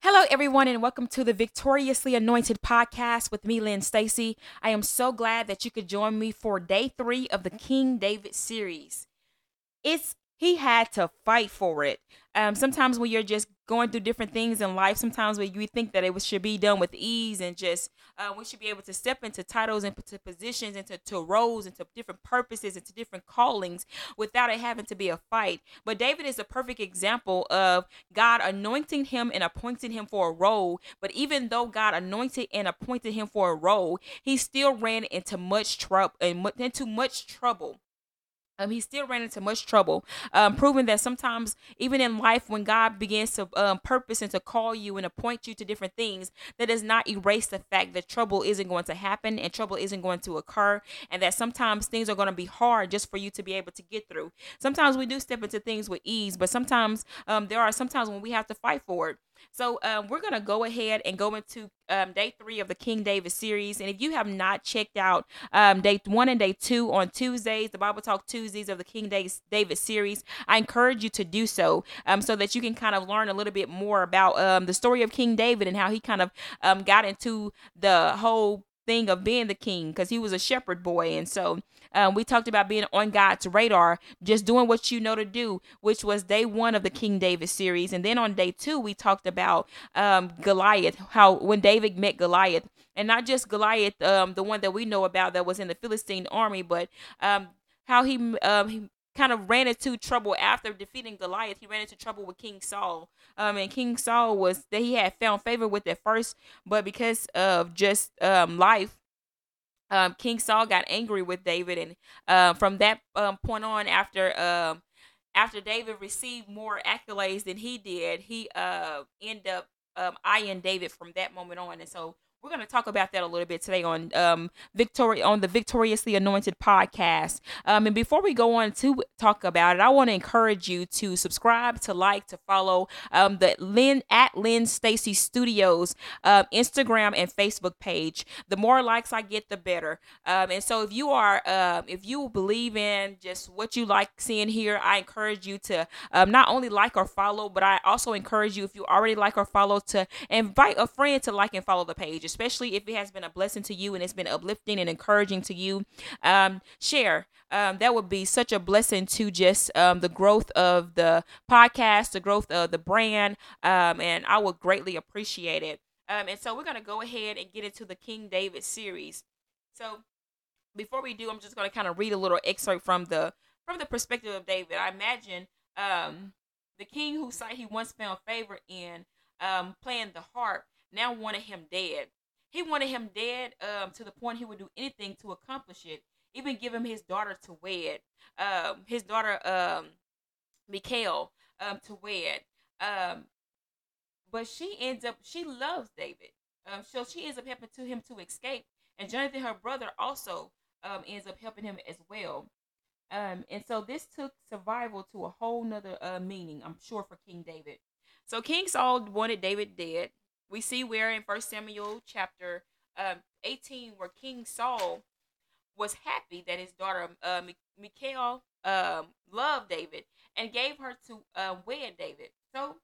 Hello, everyone, and welcome to the Victoriously Anointed podcast with me, Lynn Stacy. I am so glad that you could join me for day three of the King David series. It's he had to fight for it. Um, sometimes when you're just going through different things in life, sometimes when you think that it should be done with ease and just uh, we should be able to step into titles and to positions and to, to roles and to different purposes and to different callings without it having to be a fight. But David is a perfect example of God anointing him and appointing him for a role. But even though God anointed and appointed him for a role, he still ran into much trouble and into much trouble um, he still ran into much trouble, um, proving that sometimes, even in life, when God begins to um, purpose and to call you and appoint you to different things, that does not erase the fact that trouble isn't going to happen and trouble isn't going to occur, and that sometimes things are going to be hard just for you to be able to get through. Sometimes we do step into things with ease, but sometimes um, there are sometimes when we have to fight for it. So um, we're gonna go ahead and go into um, day three of the King David series. And if you have not checked out um, day one and day two on Tuesdays, the Bible Talk Tuesdays of the King David series, I encourage you to do so, um, so that you can kind of learn a little bit more about um, the story of King David and how he kind of um, got into the whole thing of being the king because he was a shepherd boy. And so um, we talked about being on God's radar, just doing what you know to do, which was day one of the King David series. And then on day two, we talked about um, Goliath, how when David met Goliath, and not just Goliath, um, the one that we know about that was in the Philistine army, but um, how he, um, he kind of ran into trouble after defeating Goliath. He ran into trouble with King Saul. Um, and King Saul was that he had found favor with at first, but because of just um life, um, King Saul got angry with David, and uh, from that um, point on, after um, after David received more accolades than he did, he uh ended up um, eyeing David from that moment on, and so we're going to talk about that a little bit today on um Victoria on the Victoriously Anointed podcast. Um, and before we go on to talk about it, I want to encourage you to subscribe, to like, to follow um the Lynn at Lynn Stacy Studios uh, Instagram and Facebook page. The more likes I get, the better. Um, and so if you are um if you believe in just what you like seeing here, I encourage you to um, not only like or follow, but I also encourage you if you already like or follow to invite a friend to like and follow the page especially if it has been a blessing to you and it's been uplifting and encouraging to you. Um, share. Um, that would be such a blessing to just um, the growth of the podcast, the growth of the brand, um, and I would greatly appreciate it. Um, and so we're gonna go ahead and get into the King David series. So before we do, I'm just gonna kind of read a little excerpt from the from the perspective of David. I imagine um, the king who said he once found favor in playing the harp now wanted him dead. He wanted him dead um, to the point he would do anything to accomplish it, even give him his daughter to wed, um, his daughter um, Michal um, to wed. Um, but she ends up, she loves David. Um, so she ends up helping to him to escape. And Jonathan, her brother, also um, ends up helping him as well. Um, and so this took survival to a whole nother uh, meaning, I'm sure, for King David. So King Saul wanted David dead we see where in First Samuel chapter um, 18, where King Saul was happy that his daughter uh, Michal um, loved David and gave her to uh, wed David, so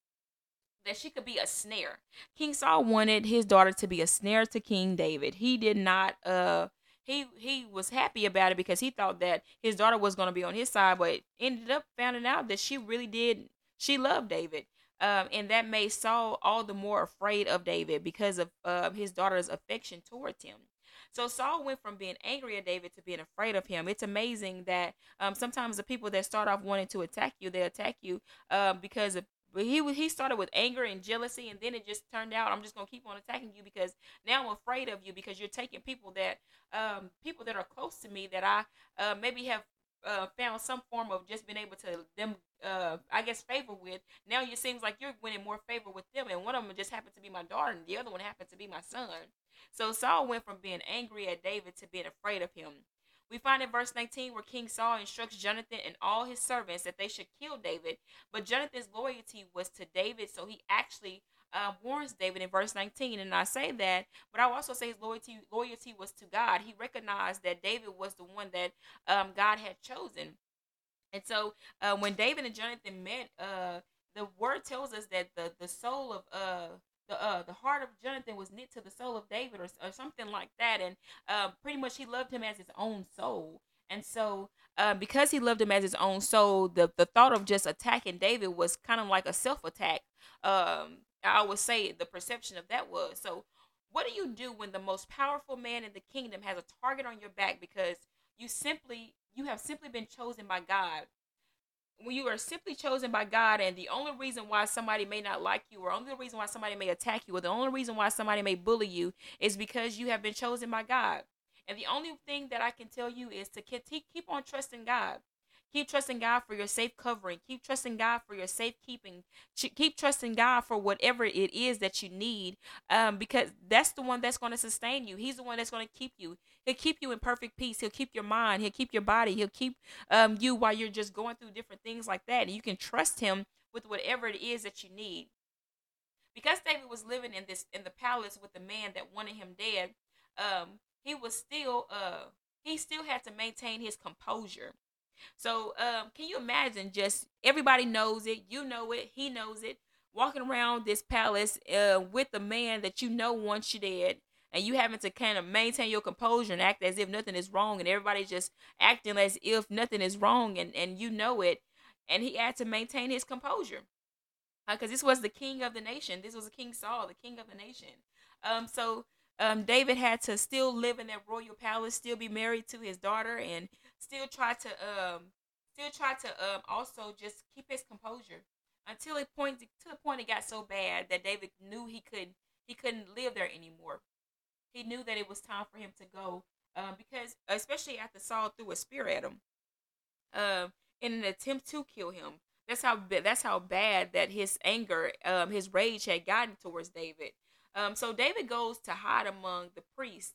that she could be a snare. King Saul wanted his daughter to be a snare to King David. He did not. Uh, he he was happy about it because he thought that his daughter was going to be on his side, but ended up finding out that she really did. She loved David. Um, and that made Saul all the more afraid of David because of uh, his daughter's affection towards him. So Saul went from being angry at David to being afraid of him. It's amazing that um, sometimes the people that start off wanting to attack you, they attack you um, because of he he started with anger and jealousy, and then it just turned out I'm just gonna keep on attacking you because now I'm afraid of you because you're taking people that um, people that are close to me that I uh, maybe have uh, found some form of just being able to them uh, I guess favor with. Now it seems like you're winning more favor with them, and one of them just happened to be my daughter, and the other one happened to be my son. So Saul went from being angry at David to being afraid of him. We find in verse 19 where King Saul instructs Jonathan and all his servants that they should kill David, but Jonathan's loyalty was to David, so he actually uh, warns David in verse 19. And I say that, but I also say his loyalty loyalty was to God. He recognized that David was the one that um, God had chosen. And so uh, when David and Jonathan met, uh, the word tells us that the, the soul of uh, the uh the heart of Jonathan was knit to the soul of David or, or something like that and uh, pretty much he loved him as his own soul and so uh, because he loved him as his own soul the the thought of just attacking David was kind of like a self attack um I would say the perception of that was so what do you do when the most powerful man in the kingdom has a target on your back because you simply you have simply been chosen by God when you are simply chosen by God, and the only reason why somebody may not like you, or only the reason why somebody may attack you, or the only reason why somebody may bully you, is because you have been chosen by God. And the only thing that I can tell you is to keep on trusting God. Keep trusting God for your safe covering. Keep trusting God for your safekeeping. Keep trusting God for whatever it is that you need, um, because that's the one that's going to sustain you. He's the one that's going to keep you. He'll keep you in perfect peace. He'll keep your mind. He'll keep your body. He'll keep um, you while you're just going through different things like that. And you can trust Him with whatever it is that you need. Because David was living in this in the palace with the man that wanted him dead, um, he was still uh, he still had to maintain his composure so um, can you imagine just everybody knows it, you know it, he knows it, walking around this palace uh, with the man that you know wants you dead, and you having to kind of maintain your composure and act as if nothing is wrong, and everybody just acting as if nothing is wrong, and, and you know it, and he had to maintain his composure. Because uh, this was the king of the nation. This was the King Saul, the king of the nation. Um, so um, David had to still live in that royal palace, still be married to his daughter, and still try to um still try to um also just keep his composure until it point to the point it got so bad that David knew he could he couldn't live there anymore. He knew that it was time for him to go um, because especially after Saul threw a spear at him um, in an attempt to kill him. That's how that's how bad that his anger, um, his rage had gotten towards David. Um, so David goes to hide among the priests.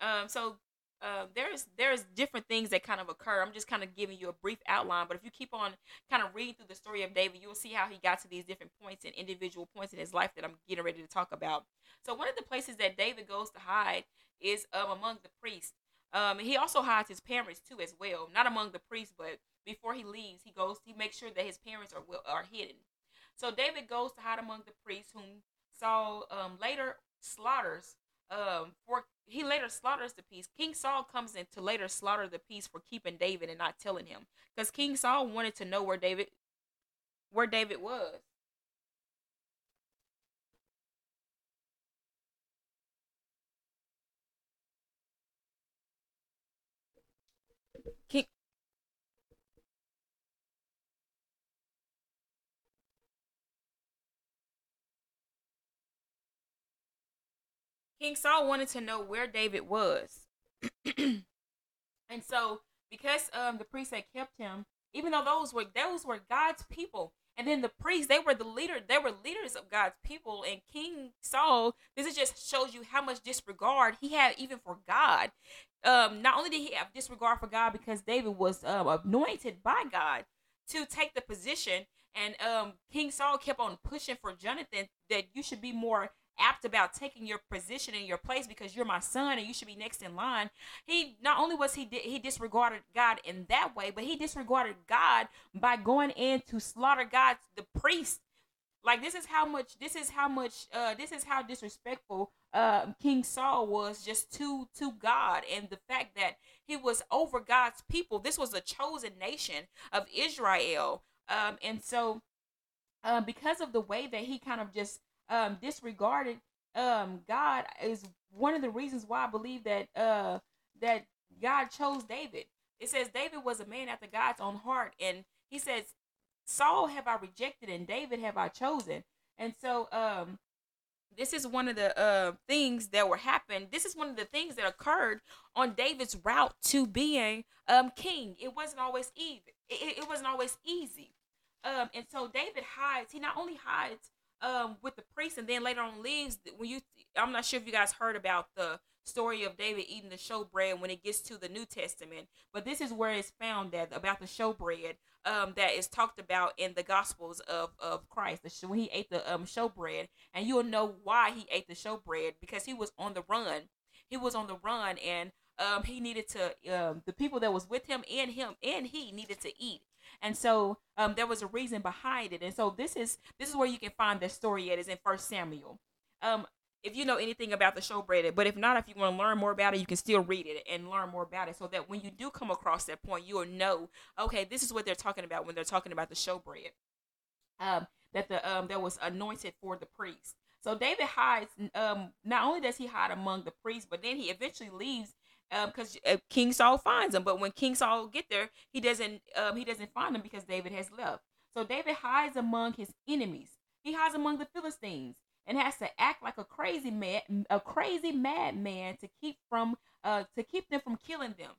Um, so uh, there's there's different things that kind of occur. I'm just kind of giving you a brief outline, but if you keep on kind of reading through the story of David, you'll see how he got to these different points and individual points in his life that I'm getting ready to talk about. So one of the places that David goes to hide is um, among the priests. Um, he also hides his parents too as well, not among the priests, but before he leaves, he goes he makes sure that his parents are are hidden. So David goes to hide among the priests, whom Saul um, later slaughters um, for he later slaughters the piece. King Saul comes in to later slaughter the piece for keeping David and not telling him, because King Saul wanted to know where David, where David was. King, King Saul wanted to know where David was. and so because um the priests had kept him, even though those were those were God's people, and then the priests they were the leader they were leaders of God's people, and King Saul this is just shows you how much disregard he had even for God. Um, not only did he have disregard for God because David was um, anointed by God to take the position, and um, King Saul kept on pushing for Jonathan that you should be more apt about taking your position in your place because you're my son and you should be next in line. He not only was he he disregarded God in that way, but he disregarded God by going in to slaughter God's the priest. Like this is how much this is how much uh this is how disrespectful uh King Saul was just to to God and the fact that he was over God's people. This was a chosen nation of Israel. Um and so uh, because of the way that he kind of just um, disregarded um, God is one of the reasons why I believe that uh, that God chose David. It says David was a man after God's own heart, and he says, "Saul have I rejected, and David have I chosen." And so, um, this is one of the uh, things that were happened. This is one of the things that occurred on David's route to being um, king. It wasn't always even. It, it wasn't always easy. Um, and so David hides. He not only hides um with the priest and then later on leaves when you i'm not sure if you guys heard about the story of david eating the showbread when it gets to the new testament but this is where it's found that about the showbread um that is talked about in the gospels of of christ the, when he ate the um showbread and you'll know why he ate the showbread because he was on the run. He was on the run and um he needed to um the people that was with him and him and he needed to eat and so um, there was a reason behind it. And so this is this is where you can find the story at is in First Samuel. Um, if you know anything about the showbread, but if not, if you want to learn more about it, you can still read it and learn more about it, so that when you do come across that point, you'll know, okay, this is what they're talking about when they're talking about the showbread. Um, that the um that was anointed for the priest. So David hides. Um, not only does he hide among the priests, but then he eventually leaves because um, uh, King Saul finds him. But when King Saul get there, he doesn't um, he doesn't find him because David has left. So David hides among his enemies. He hides among the Philistines and has to act like a crazy man, a crazy madman to keep from uh to keep them from killing them,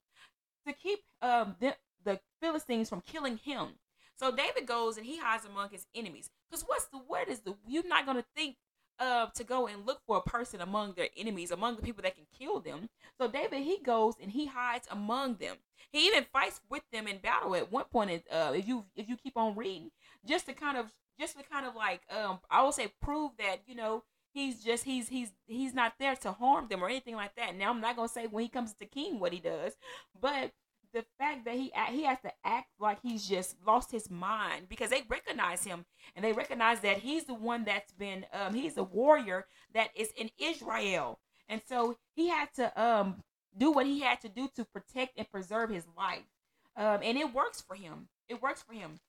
to keep um the the Philistines from killing him. So David goes and he hides among his enemies. Because what's the what is the you're not gonna think uh, to go and look for a person among their enemies, among the people that can kill them. So David, he goes and he hides among them. He even fights with them in battle at one point. Uh, if you if you keep on reading, just to kind of just to kind of like um, I will say prove that you know he's just he's he's he's not there to harm them or anything like that. Now I'm not gonna say when he comes to king what he does, but the fact that he he has to act like he's just lost his mind because they recognize him and they recognize that he's the one that's been um he's a warrior that is in Israel. And so he had to um do what he had to do to protect and preserve his life. Um and it works for him. It works for him.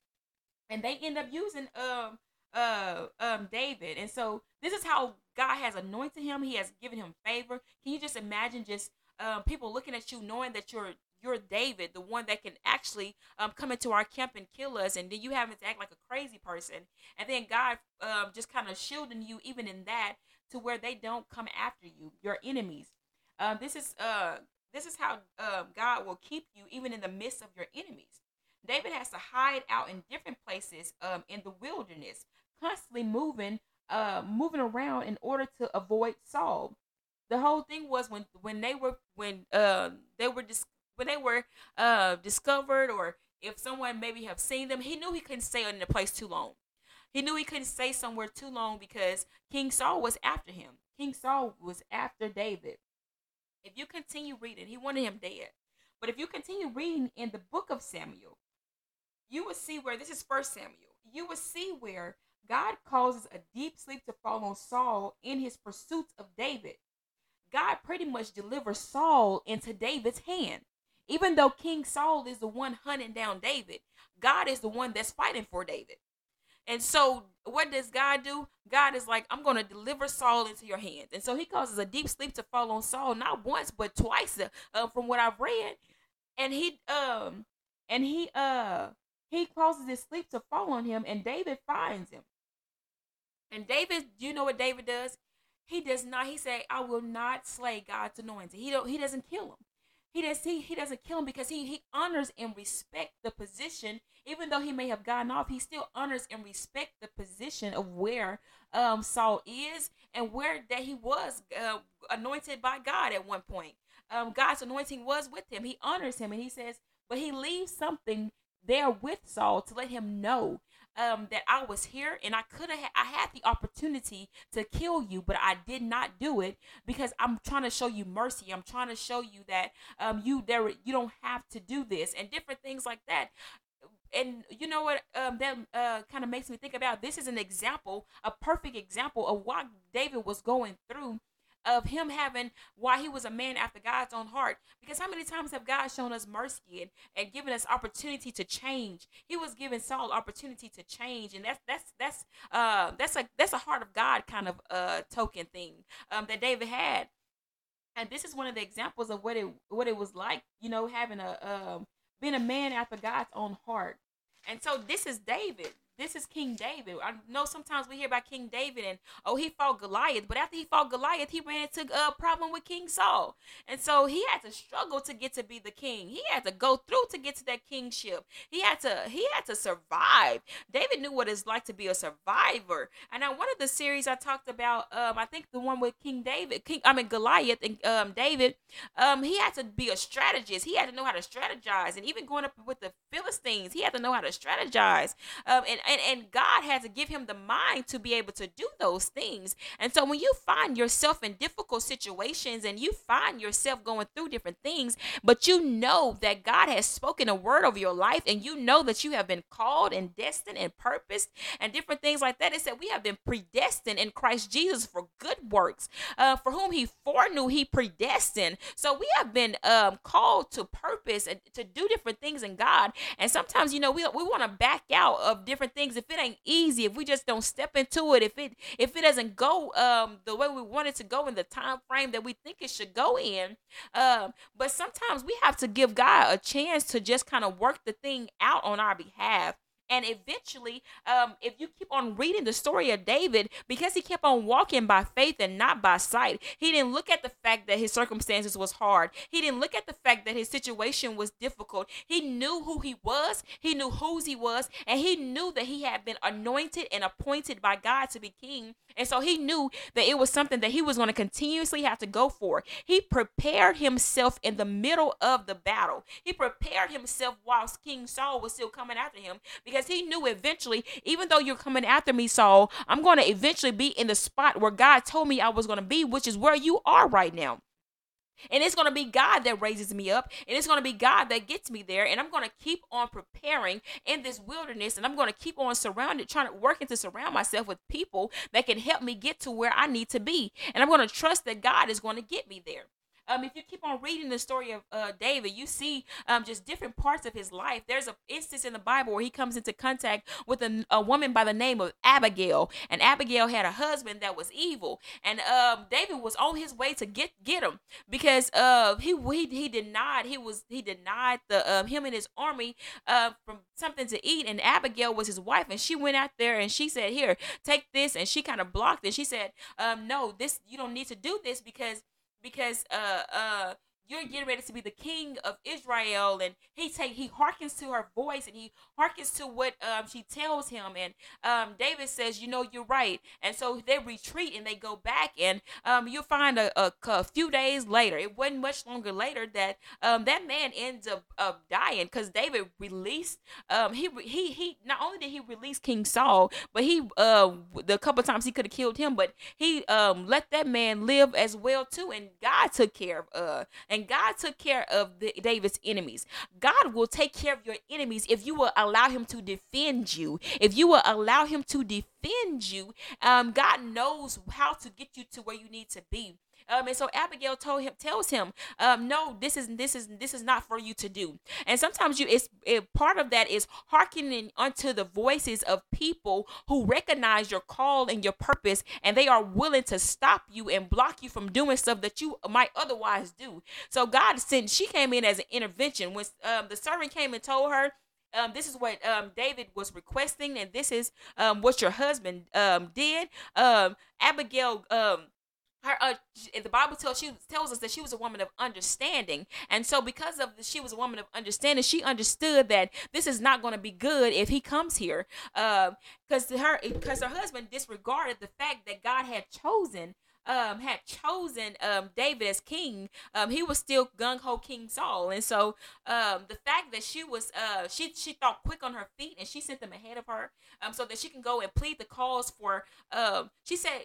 And they end up using um uh um David. And so this is how God has anointed him. He has given him favor. Can you just imagine just um, people looking at you knowing that you're you're David, the one that can actually um, come into our camp and kill us, and then you having to act like a crazy person, and then God um, just kind of shielding you even in that to where they don't come after you, your enemies. Um, this is uh, this is how uh, God will keep you even in the midst of your enemies. David has to hide out in different places um, in the wilderness, constantly moving, uh, moving around in order to avoid Saul. The whole thing was when when they were when uh, they were dis- when they were uh, discovered or if someone maybe have seen them, he knew he couldn't stay in the place too long. He knew he couldn't stay somewhere too long because King Saul was after him. King Saul was after David. If you continue reading, he wanted him dead. But if you continue reading in the book of Samuel, you will see where this is first Samuel. You will see where God causes a deep sleep to fall on Saul in his pursuits of David. God pretty much delivers Saul into David's hand. Even though King Saul is the one hunting down David, God is the one that's fighting for David. And so, what does God do? God is like, I'm going to deliver Saul into your hands. And so, he causes a deep sleep to fall on Saul, not once, but twice, uh, from what I've read. And he, um, and he, uh, he causes his sleep to fall on him, and David finds him. And David, you know what David does? He does not. He said, "I will not slay God's anointed." He don't. He doesn't kill him. He does he, he doesn't kill him because he he honors and respect the position. Even though he may have gotten off, he still honors and respect the position of where um Saul is and where that he was uh, anointed by God at one point. Um, God's anointing was with him. He honors him and he says, but he leaves something there with Saul to let him know um, that I was here and I could have ha- I had the opportunity to kill you, but I did not do it because I'm trying to show you mercy. I'm trying to show you that um, you there you don't have to do this and different things like that and you know what um, that uh, kind of makes me think about this is an example a perfect example of what david was going through of him having why he was a man after God's own heart. Because how many times have God shown us mercy and, and given us opportunity to change? He was giving Saul opportunity to change, and that's that's that's uh that's a that's a heart of God kind of uh token thing um that David had. And this is one of the examples of what it what it was like, you know, having a um being a man after God's own heart. And so this is David this is King David. I know sometimes we hear about King David and oh he fought Goliath, but after he fought Goliath, he ran into a problem with King Saul, and so he had to struggle to get to be the king. He had to go through to get to that kingship. He had to he had to survive. David knew what it's like to be a survivor. And now one of the series I talked about, um, I think the one with King David, King I mean Goliath and um David, um, he had to be a strategist. He had to know how to strategize, and even going up with the Philistines, he had to know how to strategize. Um, and and, and God had to give him the mind to be able to do those things. And so when you find yourself in difficult situations and you find yourself going through different things, but you know that God has spoken a word over your life and you know that you have been called and destined and purposed and different things like that, it said we have been predestined in Christ Jesus for good works, uh, for whom he foreknew, he predestined. So we have been um, called to purpose and to do different things in God. And sometimes, you know, we, we want to back out of different things if it ain't easy, if we just don't step into it, if it if it doesn't go um, the way we want it to go in the time frame that we think it should go in. Um, but sometimes we have to give God a chance to just kind of work the thing out on our behalf. And eventually, um, if you keep on reading the story of David, because he kept on walking by faith and not by sight, he didn't look at the fact that his circumstances was hard. He didn't look at the fact that his situation was difficult. He knew who he was, he knew whose he was, and he knew that he had been anointed and appointed by God to be king. And so he knew that it was something that he was going to continuously have to go for. He prepared himself in the middle of the battle. He prepared himself whilst King Saul was still coming after him because because he knew eventually, even though you're coming after me, Saul, I'm going to eventually be in the spot where God told me I was going to be, which is where you are right now. And it's going to be God that raises me up. And it's going to be God that gets me there. And I'm going to keep on preparing in this wilderness. And I'm going to keep on surrounded, trying to working to surround myself with people that can help me get to where I need to be. And I'm going to trust that God is going to get me there. Um, if you keep on reading the story of uh, David, you see um, just different parts of his life. There's an instance in the Bible where he comes into contact with a, a woman by the name of Abigail, and Abigail had a husband that was evil, and um, David was on his way to get get him because uh, he, he he denied he was he denied the um, him and his army uh, from something to eat, and Abigail was his wife, and she went out there and she said, "Here, take this," and she kind of blocked it. She said, um, "No, this you don't need to do this because." Because uh uh you're getting ready to be the king of Israel. And he take he hearkens to her voice and he hearkens to what um, she tells him. And um, David says, you know, you're right. And so they retreat and they go back. And um, you'll find a, a, a, few days later, it wasn't much longer later that um, that man ends up, up dying because David released um, he he he not only did he release King Saul, but he uh the couple times he could have killed him, but he um let that man live as well too. And God took care of uh and God took care of the, David's enemies. God will take care of your enemies if you will allow him to defend you. If you will allow him to defend you, um, God knows how to get you to where you need to be. Um, and so Abigail told him, tells him, um, no, this is this is this is not for you to do. And sometimes you, it's it, part of that is hearkening unto the voices of people who recognize your call and your purpose, and they are willing to stop you and block you from doing stuff that you might otherwise do. So God sent. She came in as an intervention when um, the servant came and told her um, this is what um, David was requesting, and this is um, what your husband um, did. Um, Abigail um, her uh, the bible tells she tells us that she was a woman of understanding. And so because of the, she was a woman of understanding she understood that this is not going to be good if he comes here because uh, her because her husband disregarded the fact that god had chosen um had chosen um David as king, um he was still gung ho King Saul, and so um the fact that she was uh she she thought quick on her feet and she sent them ahead of her um so that she can go and plead the cause for um she said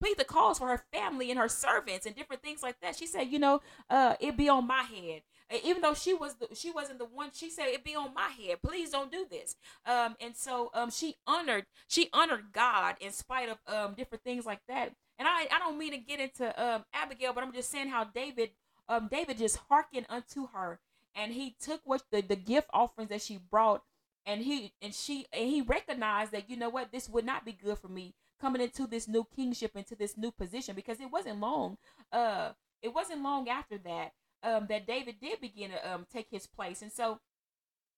plead the cause for her family and her servants and different things like that. She said, you know, uh, it be on my head. Even though she was the, she wasn't the one, she said it be on my head. Please don't do this. Um, and so um, she honored she honored God in spite of um different things like that. And I I don't mean to get into um Abigail, but I'm just saying how David um David just hearkened unto her, and he took what the the gift offerings that she brought and he and she and he recognized that you know what this would not be good for me coming into this new kingship into this new position because it wasn't long uh it wasn't long after that um that David did begin to um take his place and so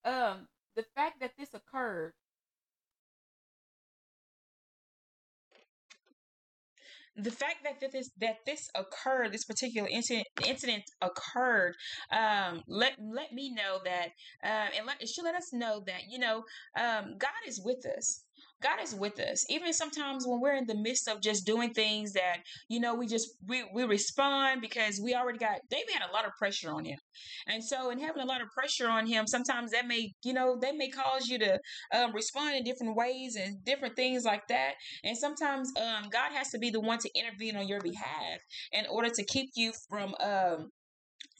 um the fact that this occurred the fact that this that this occurred, this particular incident incident occurred, um, let let me know that, uh, and let, it should let us know that you know um, God is with us. God is with us. Even sometimes when we're in the midst of just doing things that, you know, we just we, we respond because we already got David had a lot of pressure on him. And so in having a lot of pressure on him, sometimes that may, you know, that may cause you to um, respond in different ways and different things like that. And sometimes um, God has to be the one to intervene on your behalf in order to keep you from um,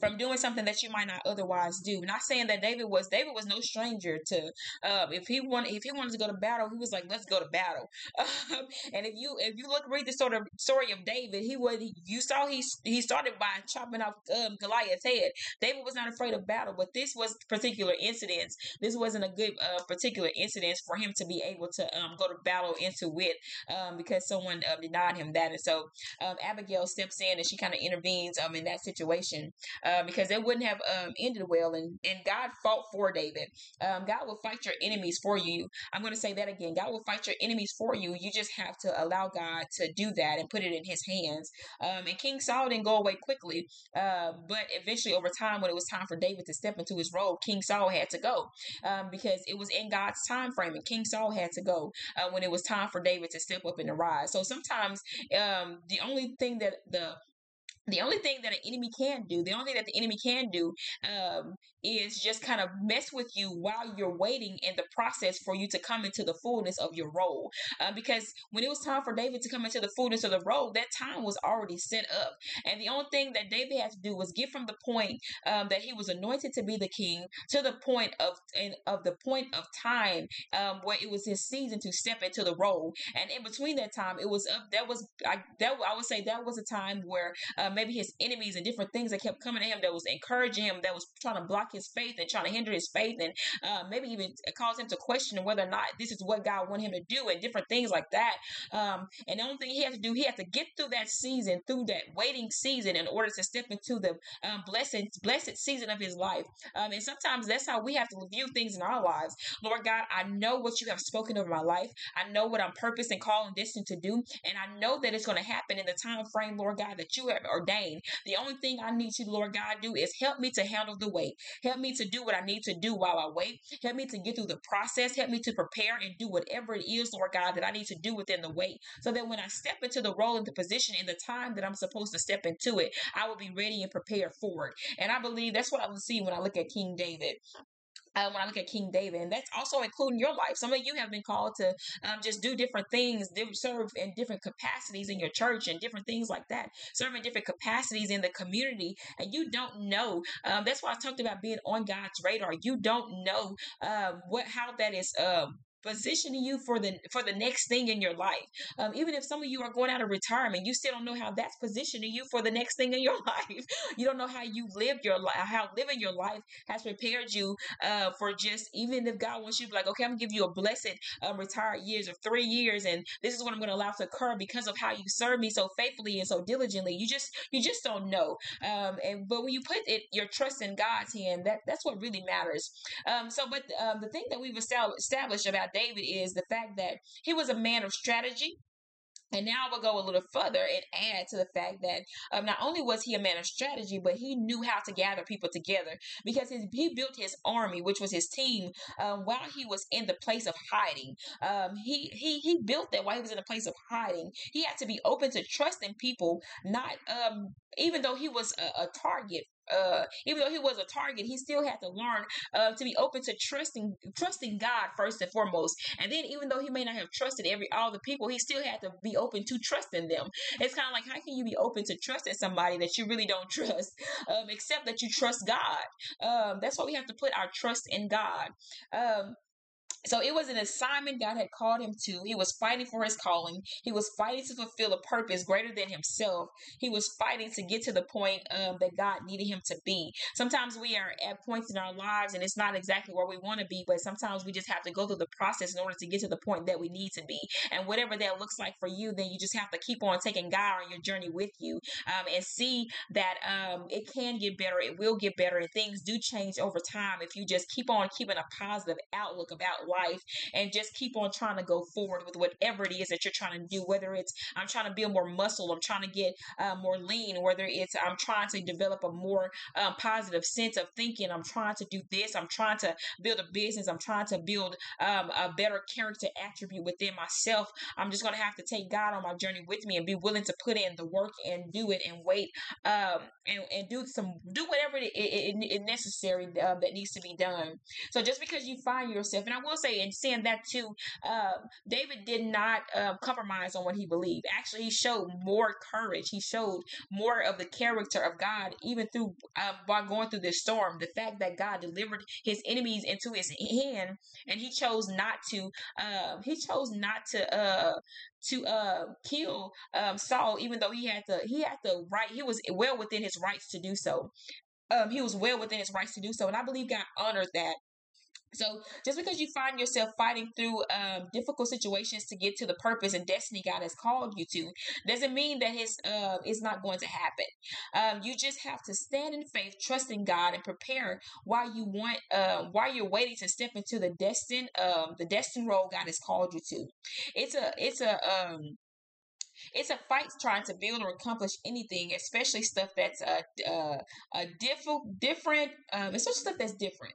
from doing something that you might not otherwise do. Not saying that David was David was no stranger to um, if he wanted if he wanted to go to battle, he was like, let's go to battle. Um, and if you if you look read the sort of story of David, he was you saw he he started by chopping off um, Goliath's head. David was not afraid of battle, but this was particular incidents. This wasn't a good uh, particular incident for him to be able to um, go to battle into it um, because someone uh, denied him that. And so um, Abigail steps in and she kind of intervenes um, in that situation uh, because it wouldn't have um, ended well. And, and God fought for David. Um, God will fight your enemies for you. I'm going to say that again. God will fight your enemies for you. You just have to allow God to do that and put it in his hands. Um, and King Saul didn't go away quickly, uh, but eventually over time, when it was time for David to step into his role, King Saul had to go um, because it was in God's time frame and King Saul had to go uh, when it was time for David to step up and the rise. So sometimes um, the only thing that the the only thing that an enemy can do, the only thing that the enemy can do, um, is just kind of mess with you while you're waiting in the process for you to come into the fullness of your role. Uh, because when it was time for David to come into the fullness of the role, that time was already set up, and the only thing that David had to do was get from the point um, that he was anointed to be the king to the point of in, of the point of time um, where it was his season to step into the role. And in between that time, it was up. That was I, that I would say that was a time where. Maybe his enemies and different things that kept coming to him that was encouraging him, that was trying to block his faith and trying to hinder his faith, and uh, maybe even cause him to question whether or not this is what God wanted him to do, and different things like that. Um, and the only thing he had to do, he had to get through that season, through that waiting season, in order to step into the um, blessed, blessed season of his life. Um, and sometimes that's how we have to view things in our lives. Lord God, I know what you have spoken over my life. I know what I'm purpose and call and destined to do, and I know that it's going to happen in the time frame, Lord God, that you have ordained. The only thing I need you, Lord God, do is help me to handle the wait. Help me to do what I need to do while I wait. Help me to get through the process. Help me to prepare and do whatever it is, Lord God, that I need to do within the wait. So that when I step into the role and the position in the time that I'm supposed to step into it, I will be ready and prepared for it. And I believe that's what I will see when I look at King David uh, when I look at King David, and that's also including your life. Some of you have been called to um, just do different things, serve in different capacities in your church, and different things like that, serve in different capacities in the community, and you don't know. Um, that's why I talked about being on God's radar. You don't know um, what how that is um, positioning you for the for the next thing in your life. Um, even if some of you are going out of retirement, you still don't know how that's positioning you for the next thing in your life. You don't know how you live your life, how living your life has prepared you uh, for just even if God wants you to be like, okay, I'm gonna give you a blessed um, retired years of three years, and this is what I'm gonna allow to occur because of how you serve me so faithfully and so diligently. You just you just don't know. Um, and but when you put it your trust in God's hand, that that's what really matters. Um, so, but um, the thing that we've established about David is the fact that he was a man of strategy. And now I will go a little further and add to the fact that um, not only was he a man of strategy, but he knew how to gather people together because his, he built his army, which was his team, um, while he was in the place of hiding. Um, he he he built that while he was in a place of hiding. He had to be open to trusting people, not um, even though he was a, a target uh, even though he was a target, he still had to learn uh, to be open to trusting trusting God first and foremost. And then, even though he may not have trusted every all the people, he still had to be open to trusting them. It's kind of like how can you be open to trusting somebody that you really don't trust, um, except that you trust God. Um, that's why we have to put our trust in God. Um, so it was an assignment God had called him to. He was fighting for his calling. He was fighting to fulfill a purpose greater than himself. He was fighting to get to the point um, that God needed him to be. Sometimes we are at points in our lives and it's not exactly where we want to be, but sometimes we just have to go through the process in order to get to the point that we need to be. And whatever that looks like for you, then you just have to keep on taking God on your journey with you um, and see that um, it can get better. It will get better and things do change over time if you just keep on keeping a positive outlook about life and just keep on trying to go forward with whatever it is that you're trying to do. Whether it's I'm trying to build more muscle, I'm trying to get uh, more lean, whether it's I'm trying to develop a more um, positive sense of thinking, I'm trying to do this, I'm trying to build a business, I'm trying to build um, a better character attribute within myself. I'm just going to have to take God on my journey with me and be willing to put in the work and do it and wait um, and, and do some do whatever it, necessary uh, that needs to be done. So just because you find yourself, and I will say in saying that too, uh, David did not uh, compromise on what he believed. Actually, he showed more courage. He showed more of the character of God, even through uh, by going through this storm. The fact that God delivered his enemies into his hand, and he chose not to. He chose not to uh, to uh kill um Saul, even though he had to he had the right he was well within his rights to do so. Um, he was well within his rights to do so, and I believe God honored that. So just because you find yourself fighting through um, difficult situations to get to the purpose and destiny God has called you to, doesn't mean that His uh, it's not going to happen. Um, you just have to stand in faith, trusting God, and prepare while you want uh, while you're waiting to step into the destined um, the destined role God has called you to. It's a it's a um, it's a fight trying to build or accomplish anything, especially stuff that's uh, uh, a different, different, um, especially stuff that's different.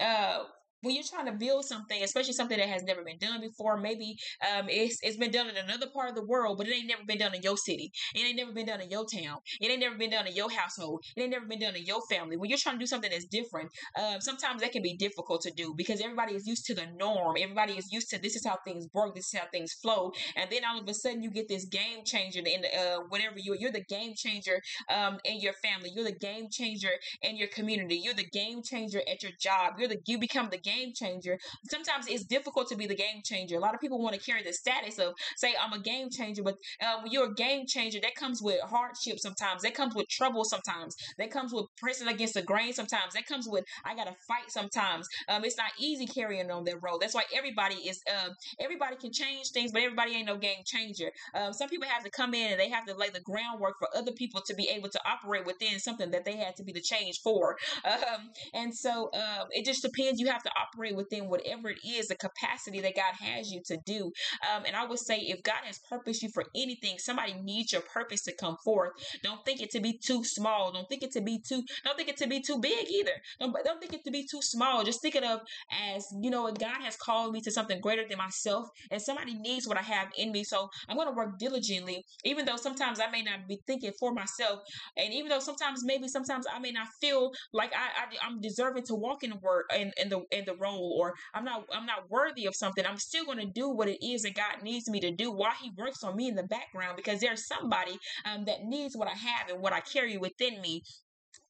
Uh, when you're trying to build something, especially something that has never been done before, maybe um, it's, it's been done in another part of the world, but it ain't never been done in your city. It ain't never been done in your town. It ain't never been done in your household. It ain't never been done in your family. When you're trying to do something that's different, um, sometimes that can be difficult to do because everybody is used to the norm. Everybody is used to this is how things work, this is how things flow, and then all of a sudden you get this game changer in uh, whatever you you're the game changer um, in your family. You're the game changer in your community. You're the game changer at your job. You're the you become the game game changer. Sometimes it's difficult to be the game changer. A lot of people want to carry the status of say I'm a game changer, but uh, when you're a game changer, that comes with hardship sometimes. That comes with trouble sometimes. That comes with pressing against the grain sometimes. That comes with I gotta fight sometimes. Um, it's not easy carrying on that role. That's why everybody is um, everybody can change things, but everybody ain't no game changer. Um, some people have to come in and they have to lay the groundwork for other people to be able to operate within something that they had to be the change for. Um, and so um, it just depends. You have to operate within whatever it is, the capacity that God has you to do. Um, and I would say, if God has purposed you for anything, somebody needs your purpose to come forth. Don't think it to be too small. Don't think it to be too. Don't think it to be too big either. Don't, don't think it to be too small. Just think it of as you know, God has called me to something greater than myself, and somebody needs what I have in me. So I'm going to work diligently, even though sometimes I may not be thinking for myself, and even though sometimes maybe sometimes I may not feel like I, I am deserving to walk in the word in, in the in the role or I'm not I'm not worthy of something, I'm still going to do what it is that God needs me to do while He works on me in the background because there's somebody um, that needs what I have and what I carry within me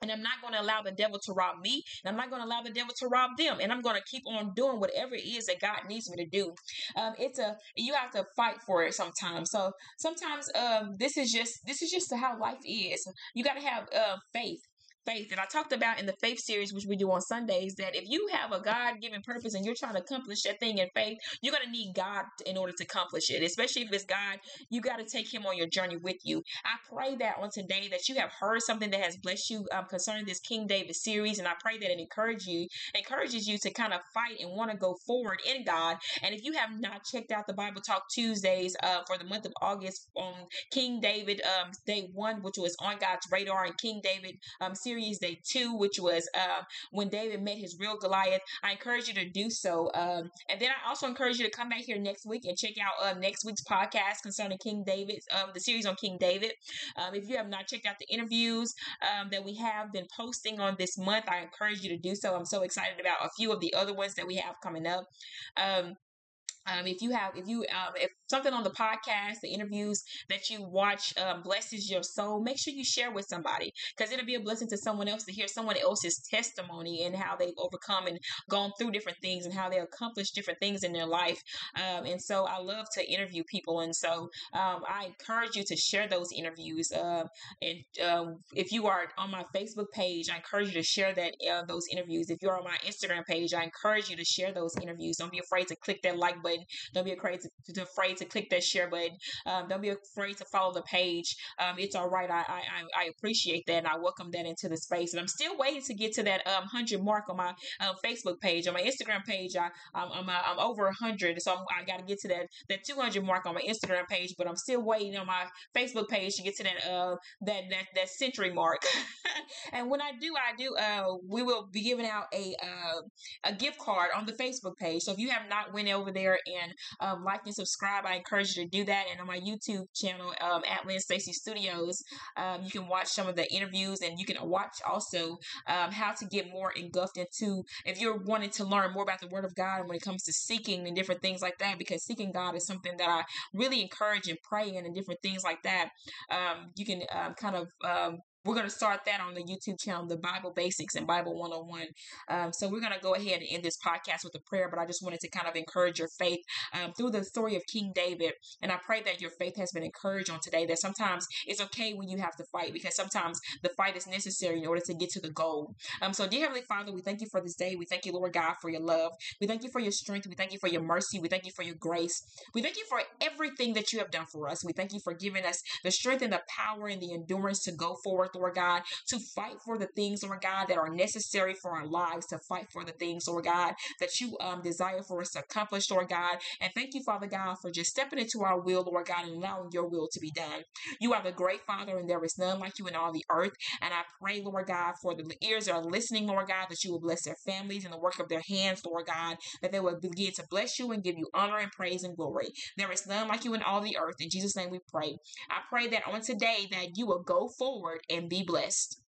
and I'm not going to allow the devil to rob me. And I'm not going to allow the devil to rob them. And I'm going to keep on doing whatever it is that God needs me to do. Um, it's a you have to fight for it sometimes. So sometimes um, this is just this is just how life is. You got to have uh, faith faith. And I talked about in the faith series, which we do on Sundays, that if you have a God given purpose and you're trying to accomplish that thing in faith, you're going to need God in order to accomplish it. Especially if it's God, you got to take Him on your journey with you. I pray that on today that you have heard something that has blessed you um, concerning this King David series, and I pray that it encourages you, encourages you to kind of fight and want to go forward in God. And if you have not checked out the Bible Talk Tuesdays uh, for the month of August on King David um, Day One, which was on God's radar, and King David um, series series day two, which was uh, when David met his real Goliath. I encourage you to do so. Um, and then I also encourage you to come back here next week and check out uh, next week's podcast concerning King David, um, the series on King David. Um, if you have not checked out the interviews um, that we have been posting on this month, I encourage you to do so. I'm so excited about a few of the other ones that we have coming up. Um, um, if you have, if you, um, if something on the podcast, the interviews that you watch um, blesses your soul, make sure you share with somebody because it'll be a blessing to someone else to hear someone else's testimony and how they've overcome and gone through different things and how they accomplished different things in their life. Um, and so I love to interview people. And so um, I encourage you to share those interviews. Uh, and um, if you are on my Facebook page, I encourage you to share that uh, those interviews. If you're on my Instagram page, I encourage you to share those interviews. Don't be afraid to click that like button button. Don't be afraid to, to afraid to click that share button. Um, don't be afraid to follow the page. Um, it's all right. I, I I appreciate that and I welcome that into the space. And I'm still waiting to get to that um, hundred mark on my um, Facebook page. On my Instagram page, I, I'm I'm, uh, I'm over hundred, so I'm, i got to get to that that 200 mark on my Instagram page. But I'm still waiting on my Facebook page to get to that uh that that that century mark. and when I do, I do. Uh, we will be giving out a uh, a gift card on the Facebook page. So if you have not went over there and um, like and subscribe subscribe, I encourage you to do that. And on my YouTube channel, um, at Lynn Stacy Studios, um, you can watch some of the interviews and you can watch also um, how to get more engulfed into if you're wanting to learn more about the Word of God and when it comes to seeking and different things like that. Because seeking God is something that I really encourage and praying and different things like that. Um, you can um, kind of um, we're going to start that on the YouTube channel, the Bible Basics and Bible 101. Um, so we're going to go ahead and end this podcast with a prayer, but I just wanted to kind of encourage your faith um, through the story of King David. And I pray that your faith has been encouraged on today, that sometimes it's okay when you have to fight because sometimes the fight is necessary in order to get to the goal. Um, so, dear Heavenly Father, we thank you for this day. We thank you, Lord God, for your love. We thank you for your strength. We thank you for your mercy. We thank you for your grace. We thank you for everything that you have done for us. We thank you for giving us the strength and the power and the endurance to go forward Lord God, to fight for the things, Lord God, that are necessary for our lives, to fight for the things, Lord God, that you um, desire for us to accomplish, Lord God. And thank you, Father God, for just stepping into our will, Lord God, and allowing your will to be done. You are the great Father, and there is none like you in all the earth. And I pray, Lord God, for the ears that are listening, Lord God, that you will bless their families and the work of their hands, Lord God, that they will begin to bless you and give you honor and praise and glory. There is none like you in all the earth. In Jesus' name we pray. I pray that on today that you will go forward be blessed.